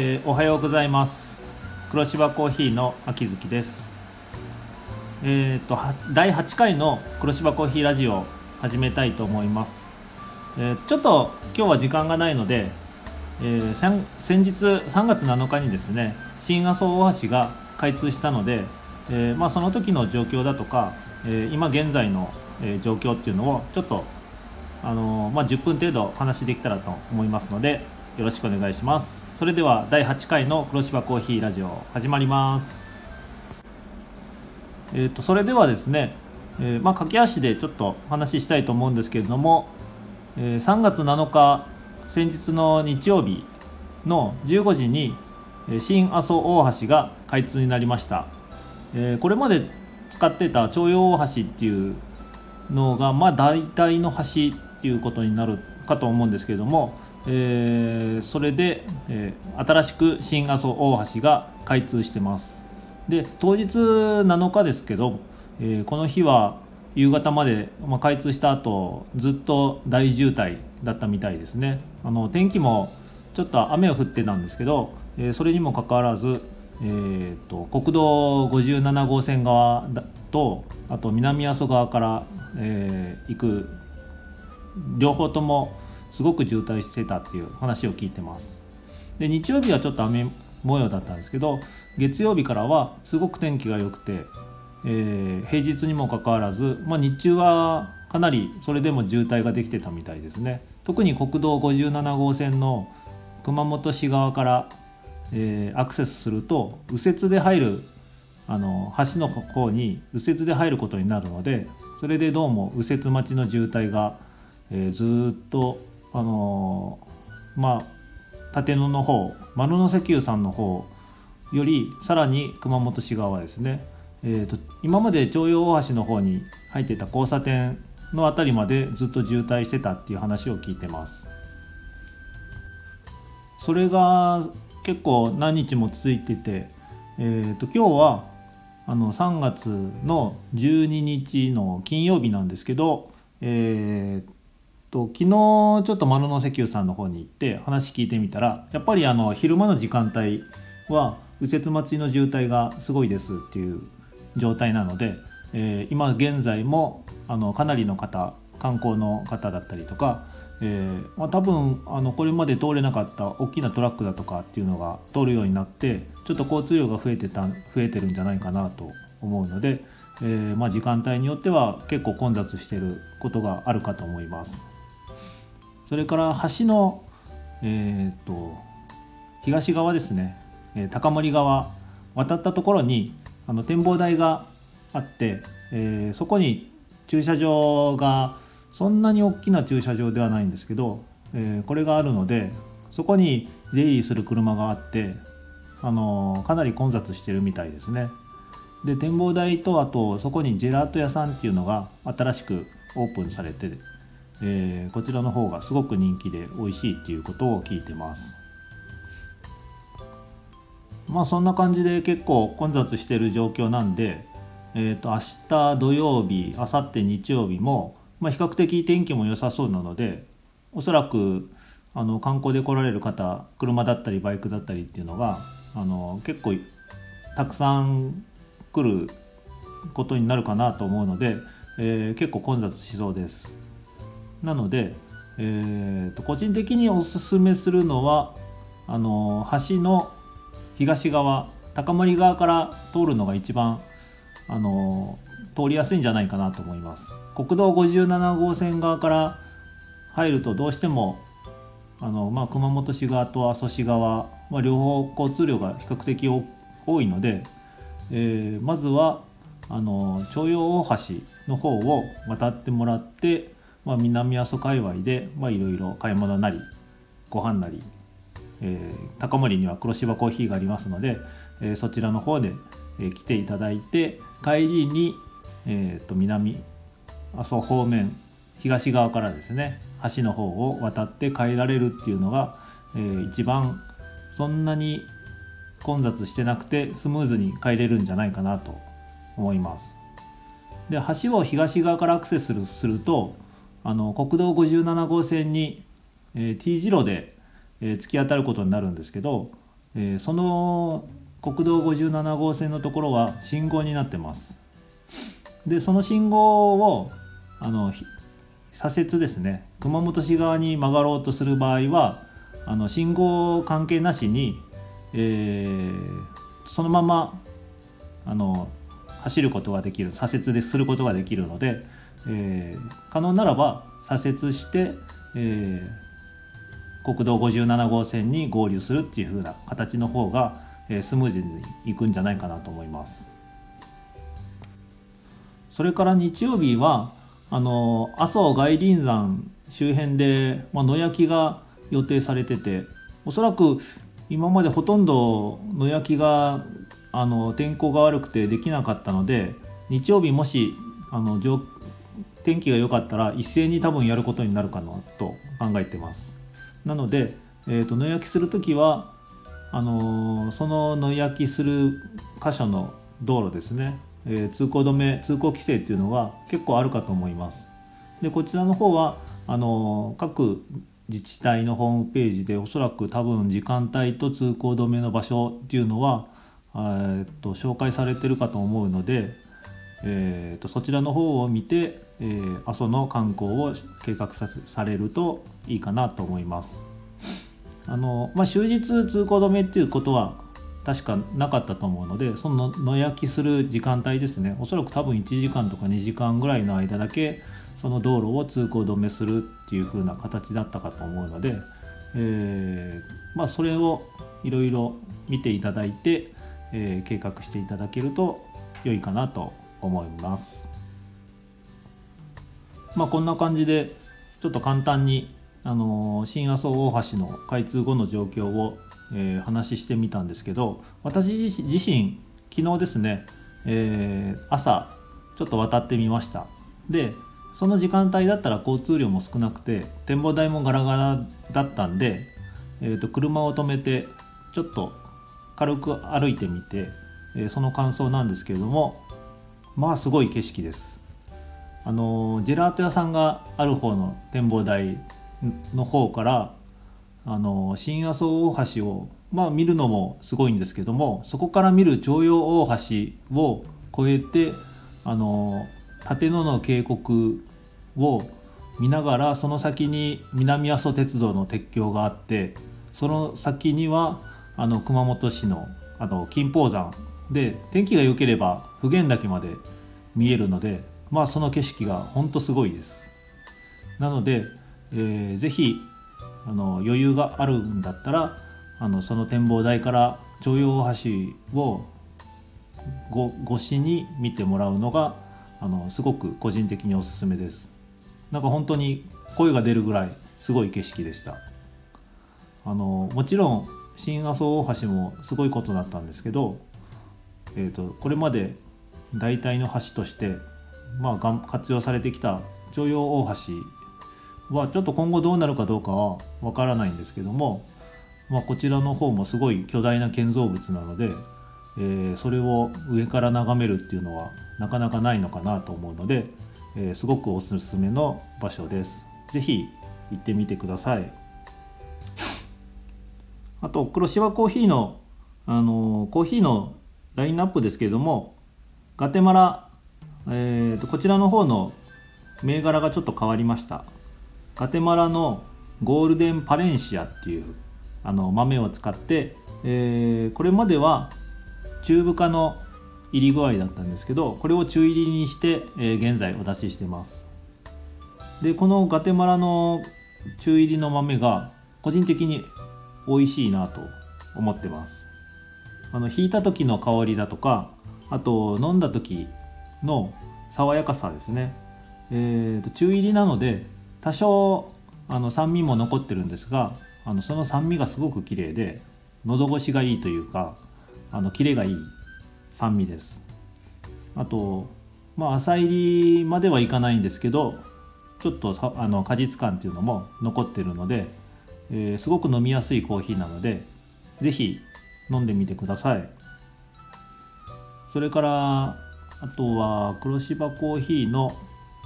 えーおはようございます。黒芝コーヒーの秋月です。えっ、と第8回の黒芝コーヒーラジオを始めたいと思います、えーちょっと今日は時間がないので、えー先先日3月7日にですね新阿蘇大橋が開通したので、えーまあ、その時の状況だとか、えー今現在の、え状況っていうのをちょっとあのーまあ、10分程度お話しできたらと思いますのでよろしくお願いします。それでは第8回の黒芝コーヒーラジオ始まります。えー、とそれではですね、えーまあ、駆け足でちょっとお話ししたいと思うんですけれども、えー3月7日先日の日曜日の15時に新阿蘇大橋が開通になりました、えーこれまで使ってた徴用大橋っていうのがまあ大体の橋っていうことになるかと思うんですけれども、えーそれで、えー新しく新阿蘇大橋が開通してます。で当日7日ですけど、えーこの日は夕方まで、まあ、開通した後ずっと大渋滞だったみたいですね。あの天気もちょっと雨を降ってたんですけど、えそれにもかかわらず、えー、と国道57号線側とあと南阿蘇側から、え行く両方ともすごく渋滞してたっていう話を聞いてます。で日曜日はちょっと雨模様だったんですけど月曜日からはすごく天気が良くて、えー平日にもかかわらず、まあ、日中はかなりそれでも渋滞ができてたみたいですね。特に国道57号線の熊本市側から、えーアクセスすると右折で入るあの橋の方に右折で入ることになるのでそれでどうも右折待ちの渋滞が、えーずっとあのーまあ立野の方丸野石油さんの方よりさらに熊本市側ですね、えーと今まで徴用大橋の方に入ってた交差点の辺りまでずっと渋滞してたっていう話を聞いてます。それが結構何日も続いてて、えー、と今日はあの3月の12日の金曜日なんですけど、えー昨日ちょっと丸野石油さんの方に行って話聞いてみたらやっぱりあの昼間の時間帯は右折待ちの渋滞がすごいですっていう状態なので、えー今現在もあのかなりの方観光の方だったりとか、えーまあ、多分あのこれまで通れなかった大きなトラックだとかっていうのが通るようになってちょっと交通量が増えてた増えてるんじゃないかなと思うので、えーまあ、時間帯によっては結構混雑してることがあるかと思います。それから橋の、えー、と東側ですね、え高森川渡ったところにあの展望台があって、えーそこに駐車場がそんなに大きな駐車場ではないんですけど、えーこれがあるのでそこに出入りする車があって、あのーかなり混雑してるみたいですね。で展望台とあとそこにジェラート屋さんっていうのが新しくオープンされて、えーこちらの方がすごく人気で美味しいっていうことを聞いてます。まあそんな感じで結構混雑してる状況なんで、えー、と明日土曜日明後日日曜日も、まあ、比較的天気も良さそうなのでおそらくあの観光で来られる方車だったりバイクだったりっていうのがあの結構たくさん来ることになるかなと思うので、えー結構混雑しそうです。なので、えーと個人的におすすめするのはあの橋の東側高森側から通るのが一番あの通りやすいんじゃないかなと思います。国道57号線側から入るとどうしてもあの、まあ、熊本市側と阿蘇市側、まあ、両方交通量が比較的多いので、えーまずはあの徴用大橋の方を渡ってもらって、まあ、南阿蘇界隈でいろいろ買い物なりご飯なりえー高森には黒芝コーヒーがありますので、えーそちらの方で、え来ていただいて帰りに、えーと南阿蘇方面東側からですね橋の方を渡って帰られるっていうのが、えー一番そんなに混雑してなくてスムーズに帰れるんじゃないかなと思います。で橋を東側からアクセスするするとあの国道57号線に、えー T 字路で、えー突き当たることになるんですけど、えー、その国道57号線のところは信号になってます。でその信号をあの左折ですね熊本市側に曲がろうとする場合はあの信号関係なしに、えー、そのままあの走ることができる左折ですることができるので、えー、可能ならば左折して、えー、国道57号線に合流するっていう風な形の方が、えー、スムーズにいくんじゃないかなと思います。それから日曜日はあの阿蘇外輪山周辺で、まあ、野焼きが予定されてておそらく今までほとんど野焼きがあの天候が悪くてできなかったので日曜日もしあの天気が良かったら一斉に多分やることになるかなと考えてます。なので、えーと、野焼きする時はあのー、その野焼きする箇所の道路ですね、えー、通行止め通行規制っていうのが結構あるかと思います。でこちらの方はあのー、各自治体のホームページでおそらく多分時間帯と通行止めの場所っていうのはえっと紹介されてるかと思うので、えー、っとそちらの方を見て、えー、阿蘇の観光を計画さされるといいかなと思います。あのまあ、終日通行止めっていうことは確かなかったと思うのでその野焼きする時間帯ですねおそらく多分1時間とか2時間ぐらいの間だけその道路を通行止めするっていう風な形だったかと思うので、えー、まあ、それをいろいろ見ていただいて、えー、計画していただけると良いかなと思います。まあ、こんな感じでちょっと簡単に、あの、新阿蘇大橋の開通後の状況を、えー、話してみたんですけど私自身昨日ですね、えー、朝ちょっと渡ってみましたでその時間帯だったら交通量も少なくて展望台もガラガラだったんで、えー、と車を止めてちょっと軽く歩いてみて、えその感想なんですけれどもまあすごい景色です。あのジェラート屋さんがある方の展望台の方からあの新阿蘇大橋をまあ見るのもすごいんですけどもそこから見る徴用大橋を越えてあの立野の渓谷を見ながらその先に南阿蘇鉄道の鉄橋があってその先にはあの熊本市のあの金峰山で天気が良ければ普賢岳まで見えるのでまあその景色がほんとすごいです。なので、えー、ぜひあの余裕があるんだったらあのその展望台から徴用大橋をご越しに見てもらうのがあのすごく個人的におすすめです。なんか本当に声が出るぐらいすごい景色でした。あのもちろん新阿蘇大橋もすごいことだったんですけど、えーと、これまで代替の橋として、まあ、活用されてきた徴用大橋はちょっと今後どうなるかどうかはわからないんですけども、まあ、こちらの方もすごい巨大な建造物なので、えー、それを上から眺めるっていうのはなかなかないのかなと思うので、えー、すごくおすすめの場所です。是非行ってみてください。あと黒芝コーヒーのあのコーヒーのラインナップですけれどもガテマラ、えーと、こちらの方の銘柄がちょっと変わりました。ガテマラのゴールデンパレンシアっていうあの豆を使って、えー、これまでは中部化の入り具合だったんですけどこれを中入りにして、えー、現在お出ししてます。でこのガテマラの中入りの豆が個人的に美味しいなと思ってます。あの引いた時の香りだとかあと飲んだ時の爽やかさですね。えーと、中入りなので多少あの酸味も残ってるんですがあのその酸味がすごく綺麗で喉越しがいいというかあのキレがいい酸味です。あとまあ浅入りまではいかないんですけどちょっとあの果実感っていうのも残ってるのでえー、すごく飲みやすいコーヒーなので是非飲んでみてください。それからあとは黒芝コーヒーの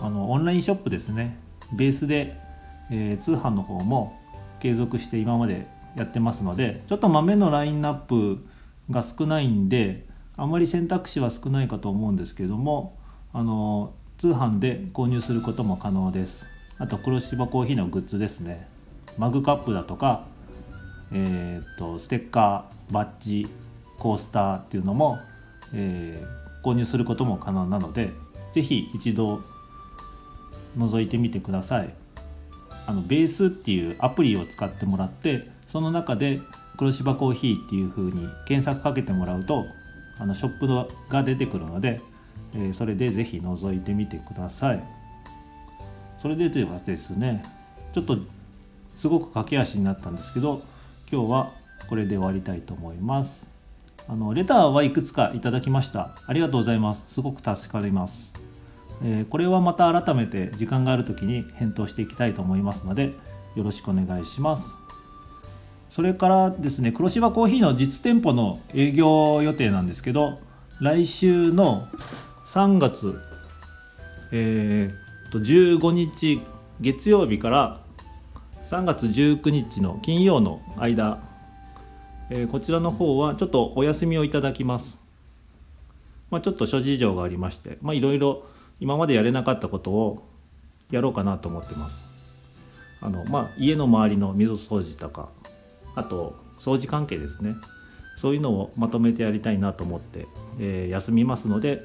あのオンラインショップですね。ベースで、えー、通販の方も継続して今までやってますのでちょっと豆のラインナップが少ないんであまり選択肢は少ないかと思うんですけどもあの通販で購入することも可能です。あと黒芝コーヒーのグッズですね。マグカップだとか、えーと、ステッカーバッジコースターっていうのも、えー、購入することも可能なので是非一度覗いてみてください。あのベースっていうアプリを使ってもらってその中で黒芝コーヒーっていう風に検索かけてもらうとあのショップが出てくるので、えー、それで是非覗いてみてください。それでというかですねちょっとすごく駆け足になったんですけど今日はこれで終わりたいと思います。あのレターはいくつかいただきました。ありがとうございます。すごく助かります。えー、これはまた改めて時間がある時に返答していきたいと思いますのでよろしくお願いします。それからですね黒芝コーヒーの実店舗の営業予定なんですけど来週の3月、えー、と15日月曜日から3月19日の金曜の間、えー、こちらの方はちょっとお休みをいただきます、まあ、ちょっと諸事情がありましていろいろ今までやれなかったことをやろうかなと思ってます。あのまあ家の周りの水掃除とかあと掃除関係ですね。そういうのをまとめてやりたいなと思って、えー、休みますので、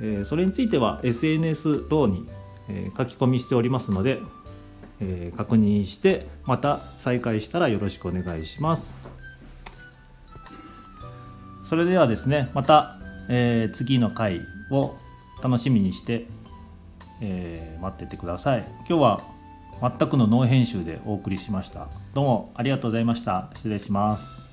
えー、それについては SNS ローに、えー、書き込みしておりますので、え確認してまた再開したらよろしくお願いします。それではですねまた、えー次の回を楽しみにして、えー、待っててください。今日は全くのノー編集でお送りしました。どうもありがとうございました。失礼します。